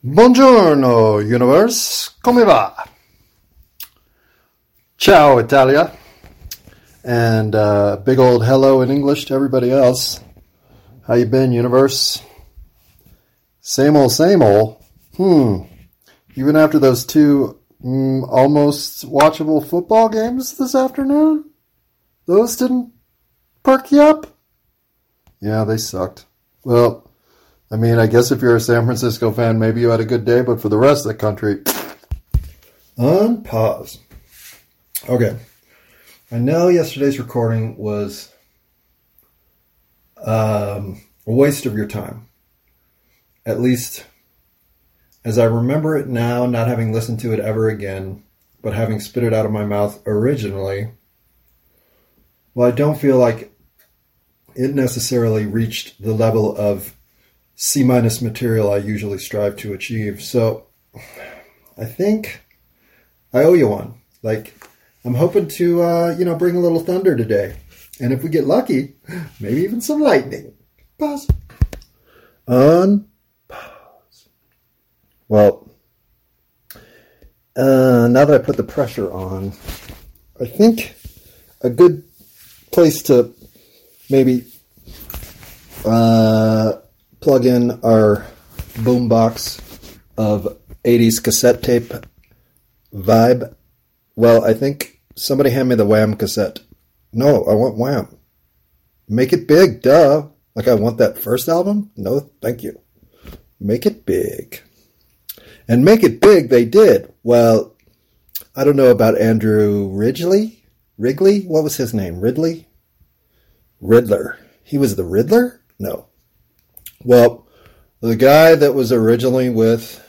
Buongiorno, universe. Come va? Ciao, Italia. And uh, big old hello in English to everybody else. How you been, universe? Same old, same old. Hmm. Even after those two mm, almost watchable football games this afternoon, those didn't perk you up. Yeah, they sucked. Well, I mean, I guess if you're a San Francisco fan, maybe you had a good day, but for the rest of the country, unpause. Okay. I know yesterday's recording was um, a waste of your time. At least as I remember it now, not having listened to it ever again, but having spit it out of my mouth originally. Well, I don't feel like it necessarily reached the level of C minus material I usually strive to achieve. So I think I owe you one. Like I'm hoping to uh, you know bring a little thunder today, and if we get lucky, maybe even some lightning. Pause. On pause. Well, uh, now that I put the pressure on, I think a good place to maybe uh, plug in our boombox of 80s cassette tape vibe. Well, I think somebody hand me the Wham cassette. No, I want Wham. Make it big, duh. Like I want that first album? No, thank you. Make it big. And make it big they did. Well, I don't know about Andrew Ridgeley? Wrigley? What was his name? Ridley? Riddler. He was the Riddler? No. Well, the guy that was originally with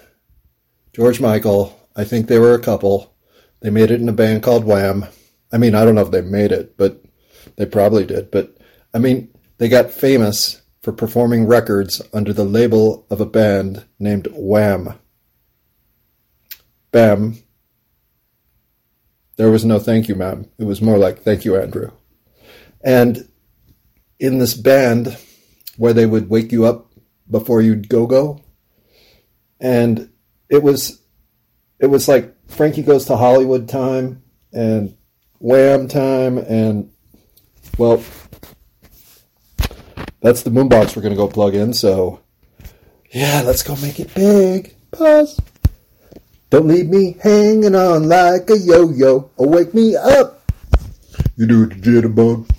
George Michael, I think they were a couple. They made it in a band called Wham. I mean, I don't know if they made it, but they probably did. But I mean, they got famous for performing records under the label of a band named Wham. Bam. There was no thank you, ma'am. It was more like thank you, Andrew. And in this band, where they would wake you up before you'd go go. And it was it was like Frankie goes to Hollywood time and Wham time and well that's the boombox we're gonna go plug in, so yeah, let's go make it big. Pause. Don't leave me hanging on like a yo-yo or wake me up. You do the jitterbug.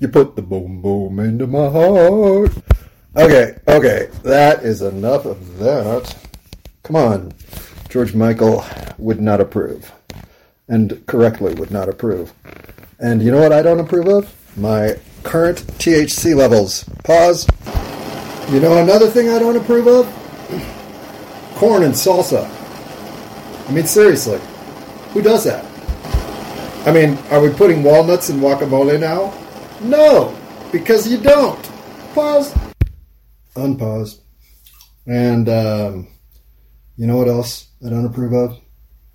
You put the boom boom into my heart. Okay, okay, that is enough of that. Come on. George Michael would not approve. And correctly would not approve. And you know what I don't approve of? My current THC levels. Pause. You know another thing I don't approve of? Corn and salsa. I mean, seriously. Who does that? I mean, are we putting walnuts in guacamole now? No, because you don't. Pause. Unpause. And um, you know what else I don't approve of?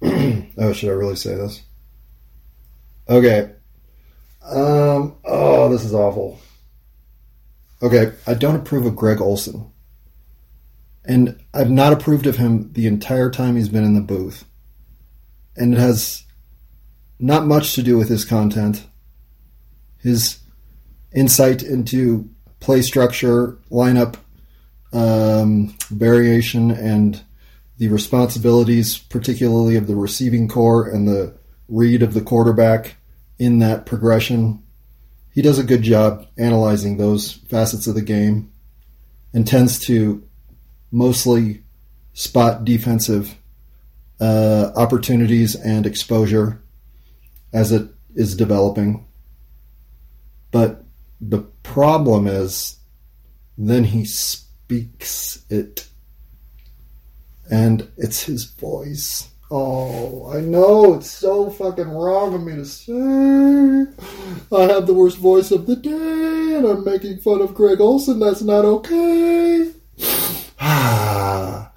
oh, should I really say this? Okay. Um, oh, this is awful. Okay, I don't approve of Greg Olsen. And I've not approved of him the entire time he's been in the booth. And it has not much to do with his content. His insight into play structure, lineup um, variation, and the responsibilities, particularly of the receiving core and the read of the quarterback in that progression. He does a good job analyzing those facets of the game and tends to mostly spot defensive uh, opportunities and exposure as it is developing. But the problem is then he speaks it. And it's his voice. Oh, I know it's so fucking wrong of me to say. I have the worst voice of the day, and I'm making fun of Greg Olsen. That's not okay.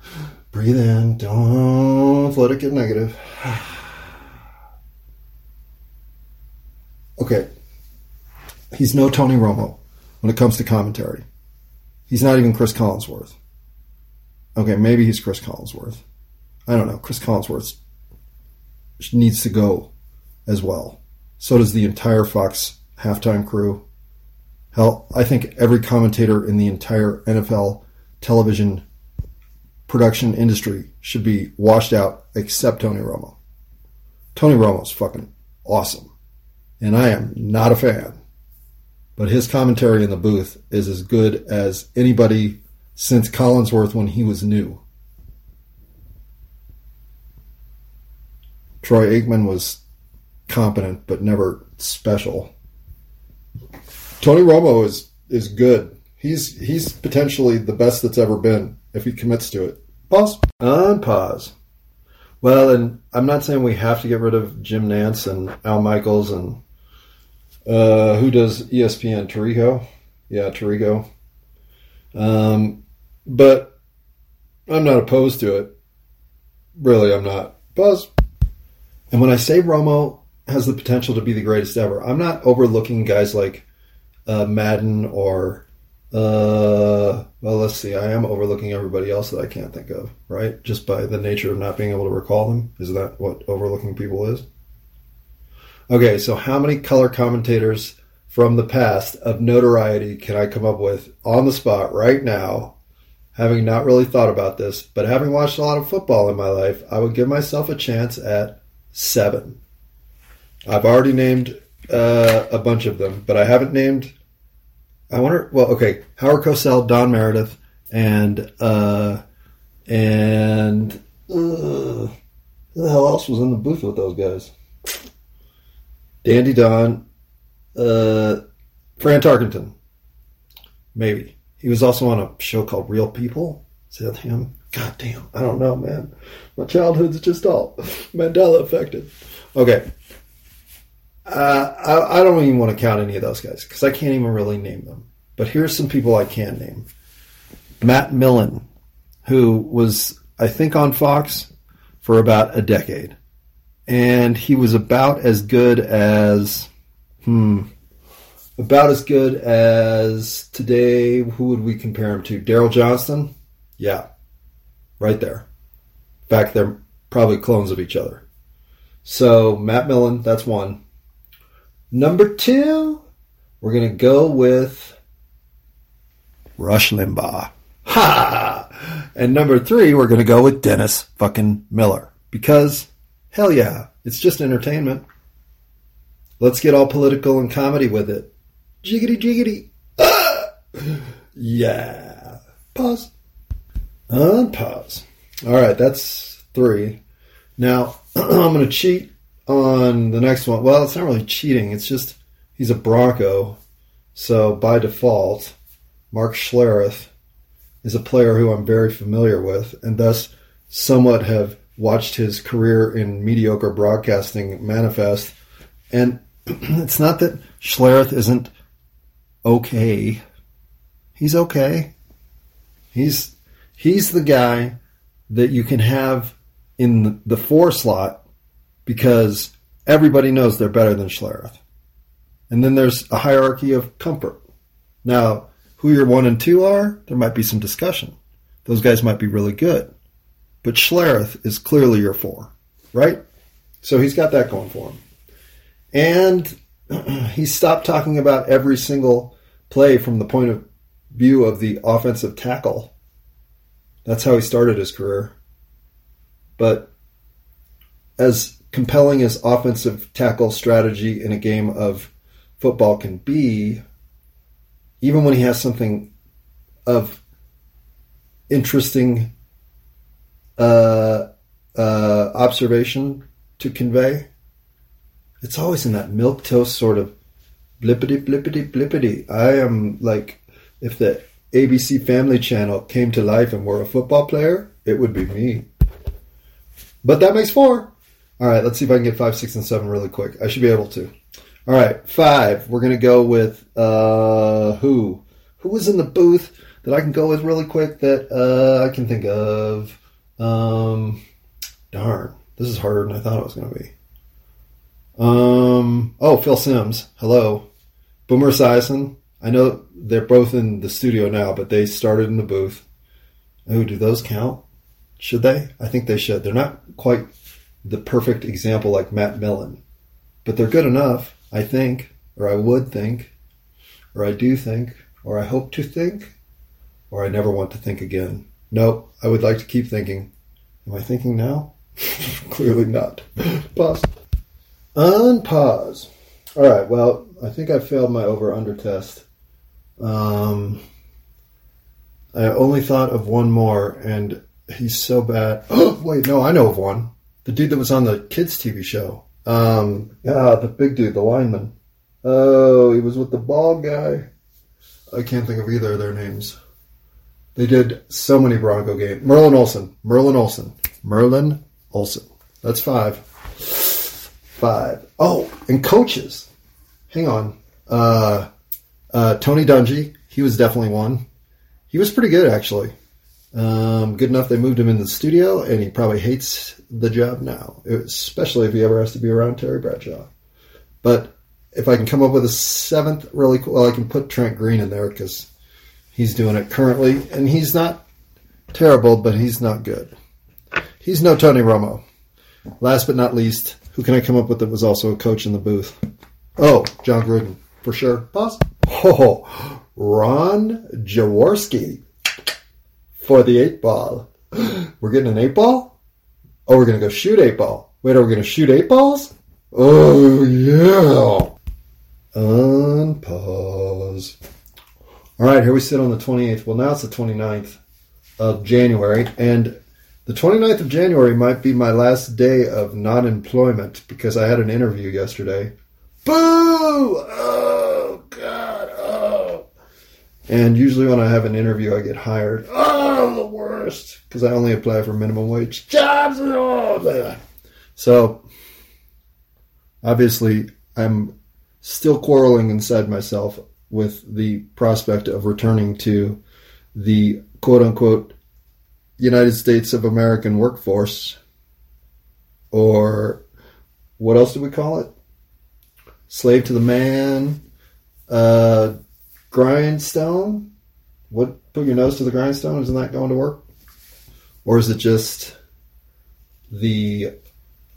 Breathe in. Don't let it get negative. okay, he's no Tony Romo when it comes to commentary. He's not even Chris Collinsworth. Okay, maybe he's Chris Collinsworth. I don't know. Chris Collinsworth needs to go as well. So does the entire Fox halftime crew. Hell, I think every commentator in the entire NFL television production industry should be washed out except Tony Romo. Tony Romo's fucking awesome. And I am not a fan. But his commentary in the booth is as good as anybody since Collinsworth when he was new. Troy Aikman was competent but never special. Tony Romo is is good. He's he's potentially the best that's ever been if he commits to it. Pause. On pause. Well, and I'm not saying we have to get rid of Jim Nantz and Al Michaels and uh, who does ESPN? Tirico? Yeah, Tirico. Um, but I'm not opposed to it. Really, I'm not. Buzz. And when I say Romo has the potential to be the greatest ever, I'm not overlooking guys like uh, Madden or uh, well, let's see. I am overlooking everybody else that I can't think of, right? Just by the nature of not being able to recall them. Is that what overlooking people is? Okay, so how many color commentators from the past of notoriety can I come up with on the spot right now? Having not really thought about this, but having watched a lot of football in my life, I would give myself a chance at seven. I've already named uh, a bunch of them, but I haven't named. I wonder. Well, okay, Howard Cosell, Don Meredith, and uh, and uh, who the hell else was in the booth with those guys? Dandy Don, uh, Fran Tarkenton, maybe. He was also on a show called Real People. Is that him? God damn, I don't know, man. My childhood's just all Mandela affected. Okay. Uh, I, I don't even want to count any of those guys because I can't even really name them. But here's some people I can name Matt Millen, who was, I think, on Fox for about a decade and he was about as good as hmm about as good as today who would we compare him to? Daryl johnston? Yeah. Right there. In fact they're probably clones of each other. So matt millen that's one. Number two we're to go with rush limbaugh. Ha! And number three we're to go with dennis fucking miller. Because Hell yeah, it's just entertainment. Let's get all political and comedy with it. Jiggity jiggity. Ah! Yeah. Pause. Unpause. All right, that's three. Now, I'm going to cheat on the next one. Well, it's not really cheating. It's just he's a Bronco. So by default, Mark Schlereth is a player who I'm very familiar with and thus somewhat have watched his career in mediocre broadcasting manifest. And it's not that Schlereth isn't okay. He's okay. He's he's the guy that you can have in the four slot because everybody knows they're better than Schlereth. And then there's a hierarchy of comfort. Now, who your one and two are, there might be some discussion. Those guys might be really good. But Schlereth is clearly your four, right? So he's got that going for him. And he stopped talking about every single play from the point of view of the offensive tackle. That's how he started his career. But as compelling as offensive tackle strategy in a game of football can be, even when he has something of interesting uh, uh, observation to convey. It's always in that milk toast sort of blippity blippity blippity. I am like, if the ABC Family Channel came to life and were a football player, it would be me. But that makes four. All right, let's see if I can get five, six, and seven really quick. I should be able to. All right, five. We're gonna go with uh, who? Who was in the booth that I can go with really quick that uh, I can think of? Um, darn, this is harder than I thought it was going to be. Um, oh, Phil Simms. Hello. Boomer Esiason. I know they're both in the studio now, but they started in the booth. Oh, do those count? Should they? I think they should. They're not quite the perfect example like Matt Millen, but they're good enough, I think, or I would think, or I do think, or I hope to think, or I never want to think again. No, I would like to keep thinking. Am I thinking now? Clearly not. Pause. Unpause. All right. Well, I think I failed my over under test. Um, I only thought of one more, and he's so bad. Oh, wait, no, I know of one. The dude that was on the kids' TV show. Um, yeah, the big dude, the lineman. Oh, he was with the bald guy. I can't think of either of their names. They did so many Bronco games. Merlin Olsen, Merlin Olsen, Merlin Olsen. That's five. Five. Oh, and coaches. Hang on. Uh, uh, Tony Dungy. He was definitely one. He was pretty good, actually. Um, good enough they moved him into the studio, and he probably hates the job now, especially if he ever has to be around Terry Bradshaw. But if I can come up with a seventh really cool, well, I can put Trent Green in there because he's doing it currently, and he's not terrible, but he's not good. He's no Tony Romo. Last but not least, who can I come up with that was also a coach in the booth? Oh, Jon Gruden, for sure. Pause. Oh, Ron Jaworski for the eight ball. We're getting an eight ball? Oh, we're going to go shoot eight ball. Wait, are we going to shoot eight balls? Oh, yeah. Unpause. All right, here we sit on the 28th. Well, now it's the 29th of January, and the 29th of January might be my last day of non employment because I had an interview yesterday. Boo! Oh, God. Oh. And usually when I have an interview, I get hired. Oh, the worst. Because I only apply for minimum wage jobs. Oh, so, obviously, I'm still quarreling inside myself with the prospect of returning to the quote unquote United States of American workforce, or what else do we call it? Slave to the man, uh, grindstone. What put your nose to the grindstone? Isn't that going to work? Or is it just the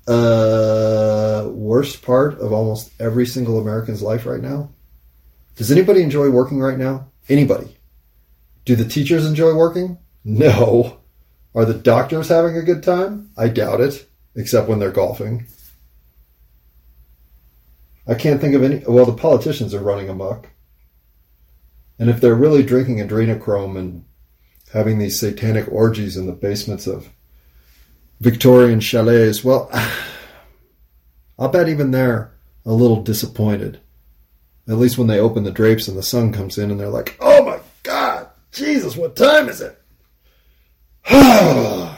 uh, worst part of almost every single American's life right now? Does anybody enjoy working right now? Anybody? Do the teachers enjoy working? No. Are the doctors having a good time? I doubt it, except when they're golfing. I can't think of any. Well, the politicians are running amok. And if they're really drinking adrenochrome and having these satanic orgies in the basements of Victorian chalets, well, I'll bet even they're a little disappointed. At least when they open the drapes and the sun comes in and they're like, oh my God, Jesus, what time is it? Got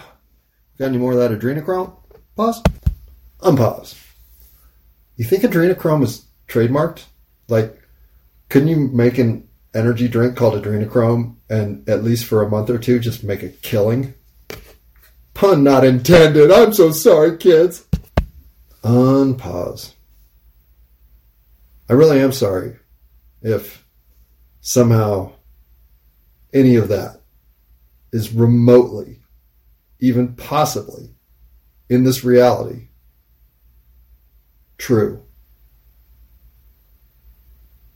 any more of that adrenochrome? Pause. Unpause. You think adrenochrome is trademarked? Like, couldn't you make an energy drink called adrenochrome and at least for a month or two just make a killing? Pun not intended. I'm so sorry, kids. Unpause. I really am sorry if somehow any of that is remotely, even possibly, in this reality, true.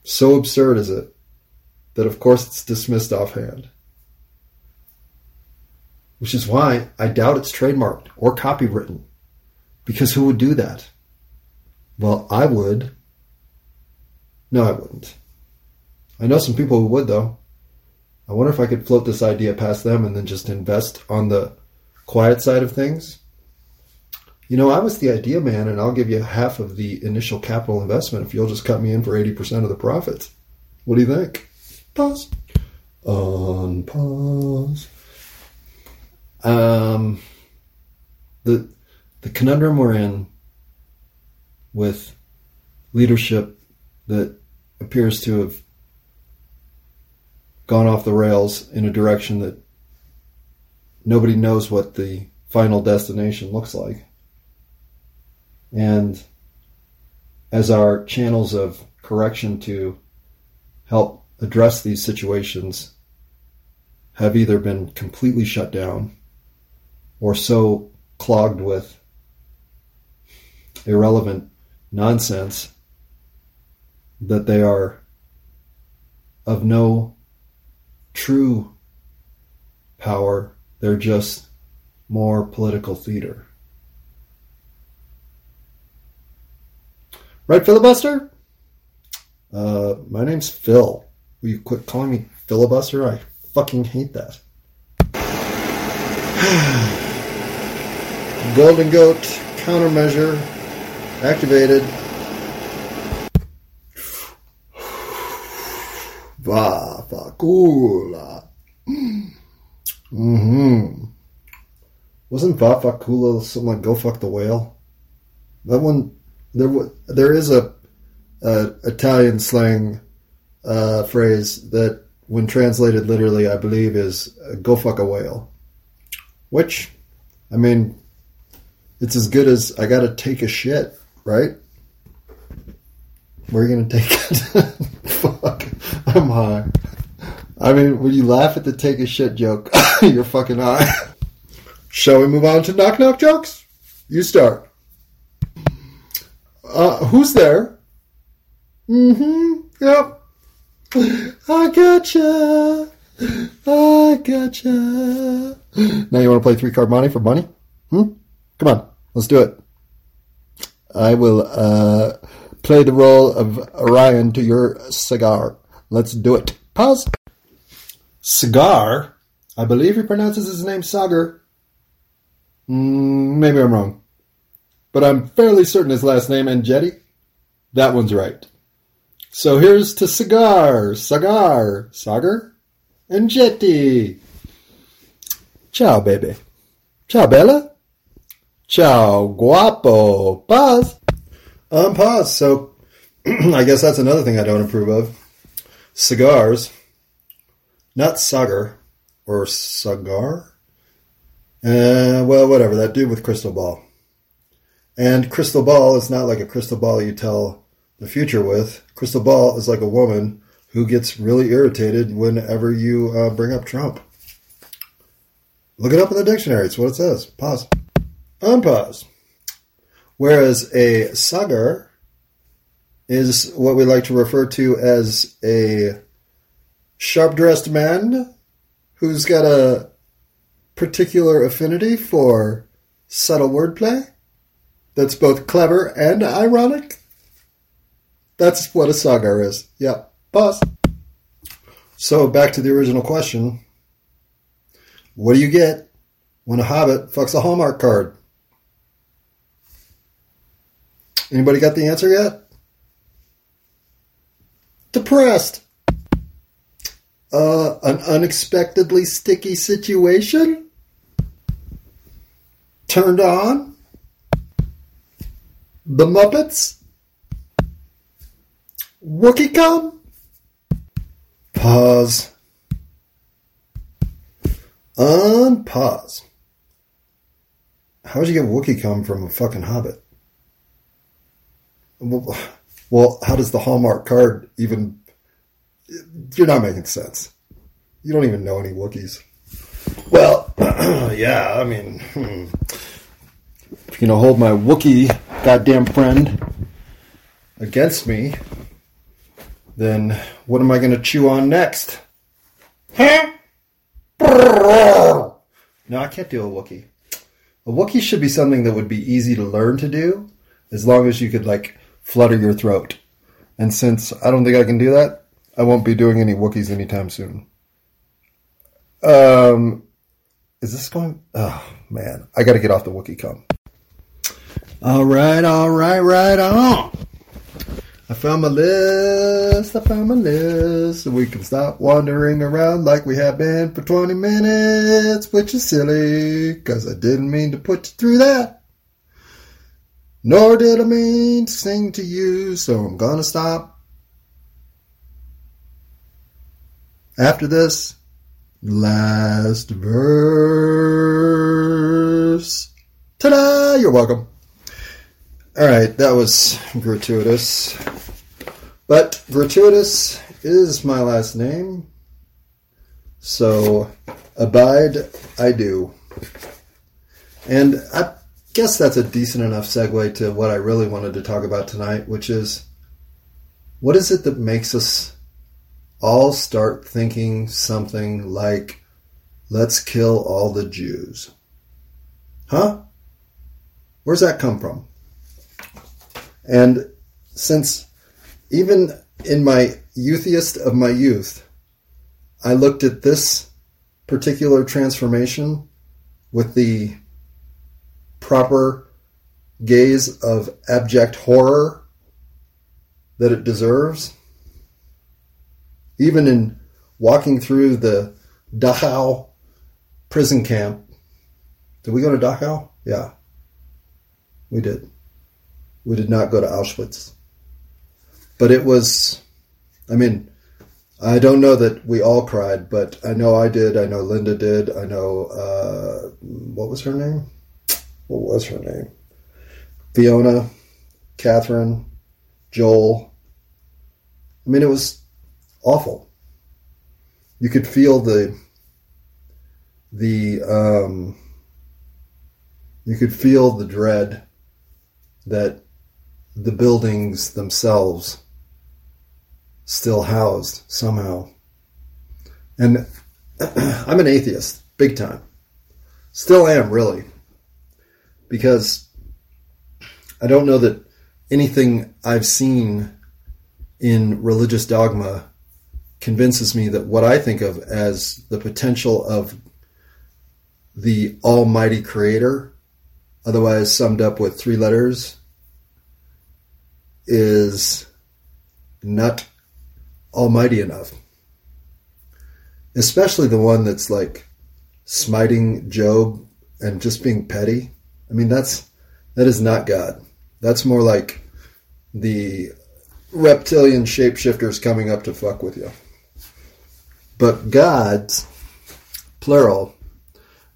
So absurd is it that, of course, it's dismissed offhand. Which is why I doubt it's trademarked or copywritten. Because who would do that? Well, I would. No, I wouldn't. I know some people who would, though. I wonder if I could float this idea past them and then just invest on the quiet side of things. You know, I was the idea man, and I'll give you half of the initial capital investment if you'll just cut me in for 80% of the profits. What do you think? Pause. On pause. Um, the, the conundrum we're in with leadership that appears to have gone off the rails in a direction that nobody knows what the final destination looks like. And as our channels of correction to help address these situations have either been completely shut down or so clogged with irrelevant nonsense that they are of no true power. They're just more political theater. Right, filibuster? Uh, my name's Phil. Will you quit calling me filibuster? I fucking hate that. Golden Goat countermeasure activated. Vafakula. Mm-hmm. Wasn't Vafakula something like "Go fuck the whale"? That one, there, there is a, a Italian slang uh, phrase that, when translated literally, I believe is uh, "Go fuck a whale," which, I mean, it's as good as "I gotta take a shit," right? You gonna take it? fuck, I'm high. I mean, when you laugh at the take a shit joke, you're fucking high. Shall we move on to knock knock jokes? You start. Uh, who's there? Mm-hmm. Yep. I gotcha. I gotcha. Now you want to play three card money for money? Hmm? Come on, let's do it. I will uh, play the role of Orion to your cigar. Let's do it. Pause. Cigar. I believe he pronounces his name Sagar. Mm, maybe I'm wrong. But I'm fairly certain his last name, and Jetty, That one's right. So here's to Cigar, Sagar, Sagar, Jetty. Ciao, baby. Ciao, Bella. Ciao, guapo. Pause. Um, pause. So I guess that's another thing I don't approve of. Cigars. Not Sagar or Sagar. Uh, well, whatever. That dude with crystal ball. And crystal ball is not like a crystal ball you tell the future with. Crystal ball is like a woman who gets really irritated whenever you uh, bring up Trump. Look it up in the dictionary. It's what it says. Pause. Unpause. Whereas a sagar is what we like to refer to as a sharp dressed man who's got a particular affinity for subtle wordplay that's both clever and ironic. That's what a sagar is. Yeah. Pause. So back to the original question. What do you get when a hobbit fucks a Hallmark card? Anybody got the answer yet? Depressed. Uh, an unexpectedly sticky situation? Turned on? The Muppets? Wookie come? Pause. Unpause. How'd you get Wookie come from a fucking hobbit? Well, well, how does the Hallmark card even? You're not making sense. You don't even know any Wookiees. Well, yeah, I mean, hmm. if you know, hold my Wookie goddamn friend against me, then what am I going to chew on next? Huh? No, I can't do a Wookie. A Wookie should be something that would be easy to learn to do, as long as you could like flutter your throat. And since I don't think I can do that, I won't be doing any Wookiees anytime soon. Um, is this going? Oh man, I got to get off the Wookiee cum. All right, all right, right on. I found my list. I found my list. We can stop wandering around like we have been for 20 minutes, which is silly, because I didn't mean to put you through that. Nor did I mean to sing to you, so I'm gonna stop. After this, last verse. Ta da! You're welcome. Alright, that was gratuitous. But gratuitous is my last name. So, abide I do. And I guess that's a decent enough segue to what I really wanted to talk about tonight, which is what is it that makes us all start thinking something like, let's kill all the Jews? Huh? Where's that come from? And since even in my youthiest of my youth, I looked at this particular transformation with the proper gaze of abject horror that it deserves. Even in walking through the Dachau prison camp. Did we go to Dachau? Yeah. We did. We did not go to Auschwitz. But it was, I mean, I don't know that we all cried, but I know I did. I know Linda did. I know, uh, what was her name? What was her name? Fiona, Catherine, Joel. I mean, it was awful. You could feel the, the, um, you could feel the dread that the buildings themselves still housed somehow. And I'm an atheist, big time. Still am, really. Because I don't know that anything I've seen in religious dogma convinces me that what I think of as the potential of the Almighty Creator, otherwise summed up with three letters, is not almighty enough. Especially the one that's like smiting Job and just being petty. I mean, that's that is not God. That's more like the reptilian shapeshifters coming up to fuck with you. But gods, plural,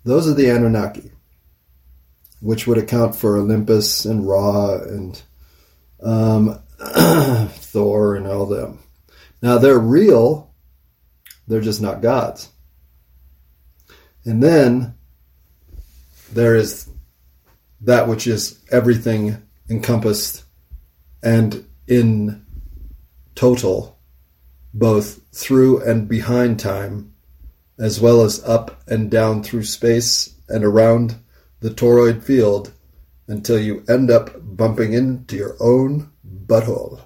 those are the Anunnaki, which would account for Olympus and Ra and um, Thor and all them. Now they're real, they're just not gods. And then there is that which is everything encompassed and in total, both through and behind time, as well as up and down through space and around the toroid field until you end up bumping into your own butthole.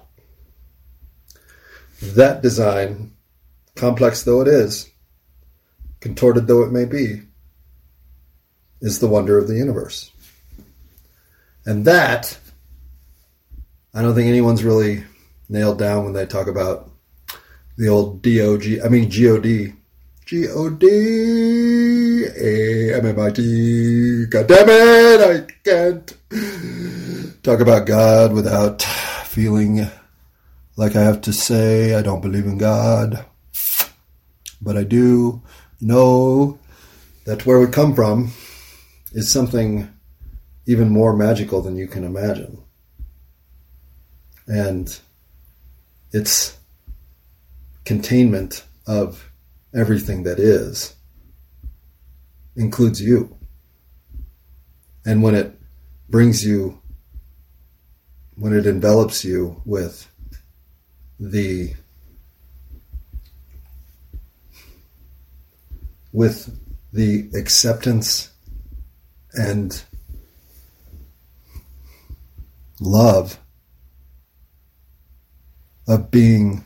That design, complex though it is, contorted though it may be, is the wonder of the universe. And that, I don't think anyone's really nailed down when they talk about the old DOG, I mean GOD. G-O-D A-M-M-I-T. God damn it, I can't talk about God without feeling like I have to say I don't believe in God. But I do know that where we come from is something even more magical than you can imagine. And it's containment of everything that is includes you. And when it brings you, when it envelops you with the with the acceptance and love of being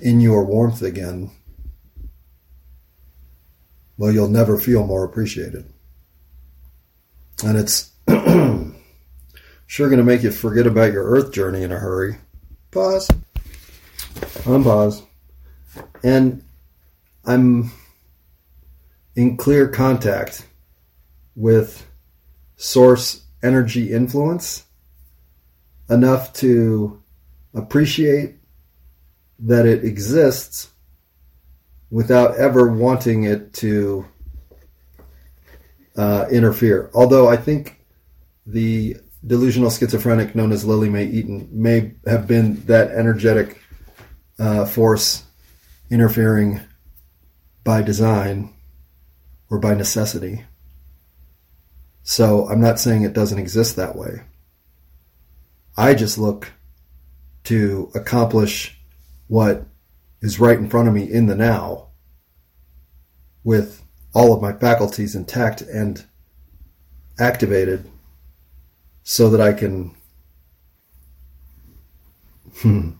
in your warmth again well, you'll never feel more appreciated. And it's sure going to make you forget about your earth journey in a hurry. Pause. Unpause. And I'm in clear contact with source energy influence enough to appreciate that it exists without ever wanting it to uh, interfere. Although I think the delusional schizophrenic known as Lily Mae Eaton may have been that energetic uh, force interfering by design or by necessity. So I'm not saying it doesn't exist that way. I just look to accomplish what is right in front of me in the now with all of my faculties intact and activated so that I can, hmm,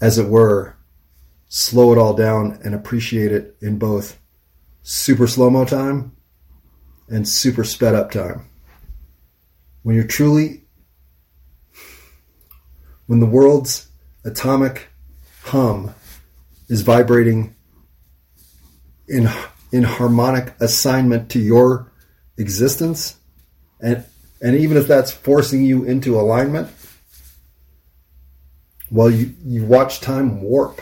as it were, slow it all down and appreciate it in both super slow mo time and super sped up time. When you're truly, when the world's atomic hum is vibrating in in harmonic assignment to your existence and and even if that's forcing you into alignment well you you watch time warp.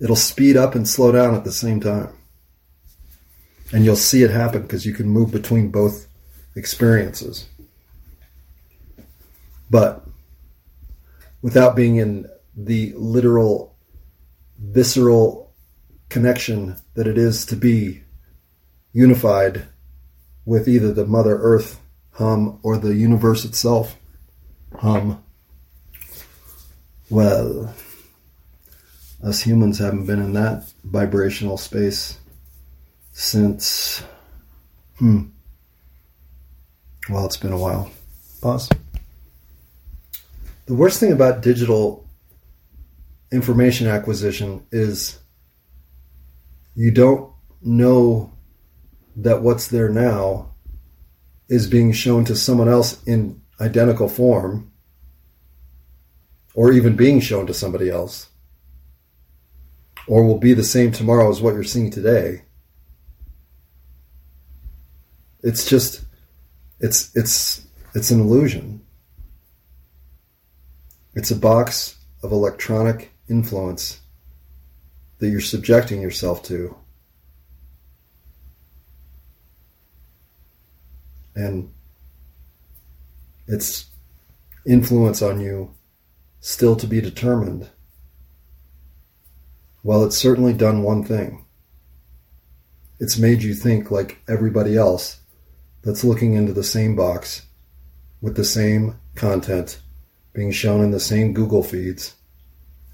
It'll speed up and slow down at the same time. And you'll see it happen because you can move between both experiences. But without being in the literal visceral connection that it is to be unified with either the Mother Earth hum or the universe itself hum. Well, us humans haven't been in that vibrational space since, hmm, well, it's been a while. Pause. The worst thing about digital information acquisition is you don't know that what's there now is being shown to someone else in identical form or even being shown to somebody else or will be the same tomorrow as what you're seeing today. It's just it's it's it's an illusion it's a box of electronic influence that you're subjecting yourself to. And its influence on you still to be determined. Well, it's certainly done one thing. It's made you think like everybody else that's looking into the same box with the same content being shown in the same Google feeds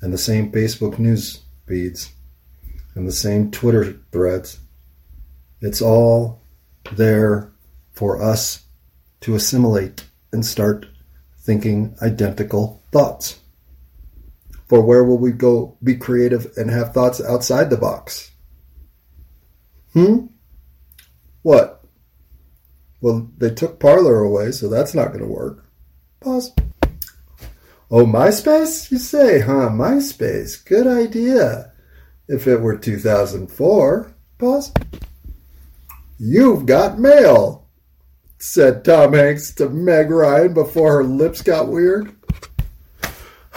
and the same Facebook news feeds and the same Twitter threads. It's all there for us to assimilate and start thinking identical thoughts. For where will we go be creative and have thoughts outside the box? Hmm? What? Well, they took Parler away, so that's not going to work. Pause. Oh, MySpace? You say, huh? MySpace. Good idea if it were 2004. Pause. You've got mail, said Tom Hanks to Meg Ryan before her lips got weird.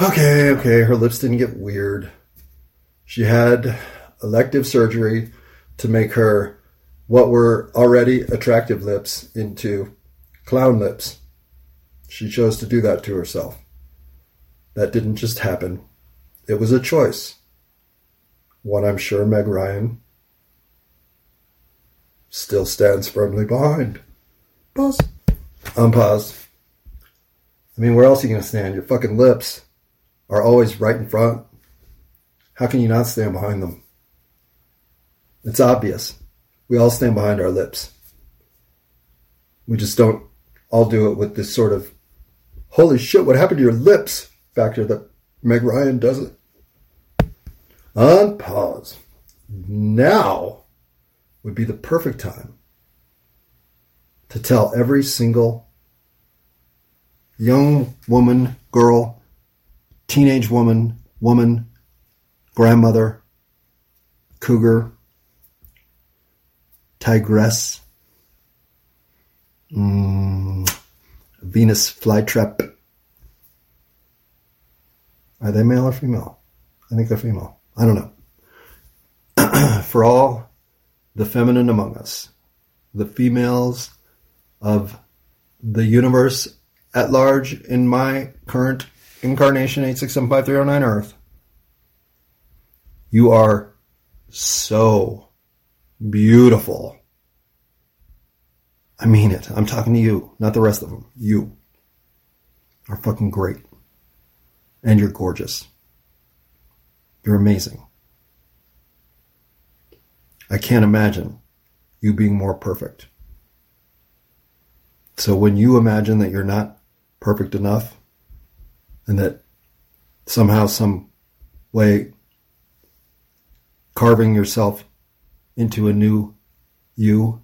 Okay, okay, her lips didn't get weird. She had elective surgery to make her what were already attractive lips into clown lips. She chose to do that to herself. That didn't just happen. It was a choice one I'm sure Meg Ryan still stands firmly behind. Pause. Um, Unpause. I mean, where else are you going to stand? Your fucking lips are always right in front. How can you not stand behind them? It's obvious. We all stand behind our lips. We just don't all do it with this sort of, holy shit, what happened to your lips factor that Meg Ryan doesn't. On pause. Now would be the perfect time to tell every single young woman, girl, teenage woman, woman, grandmother, cougar, tigress, mm, Venus flytrap. Are they male or female? I think they're female. I don't know. For all the feminine among us, the females of the universe at large in my current incarnation 8675309 Earth, you are so beautiful. I mean it. I'm talking to you, not the rest of them. You are fucking great. And you're gorgeous. You're amazing. I can't imagine you being more perfect. So when you imagine that you're not perfect enough and that somehow, some way, carving yourself into a new you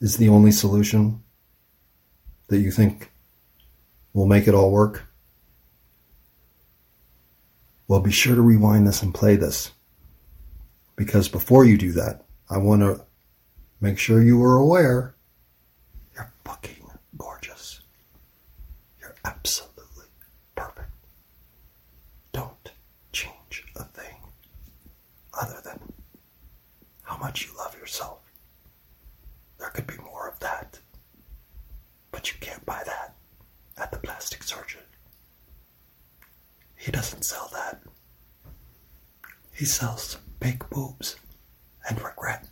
is the only solution that you think will make it all work? Well, be sure to rewind this and play this. Because before you do that, I want to make sure you are aware you're fucking gorgeous. You're absolutely perfect. Don't change a thing other than how much you love yourself. There could be more of that. But you can't buy that at the plastic surgeon. He doesn't sell that. He sells big boobs and regret.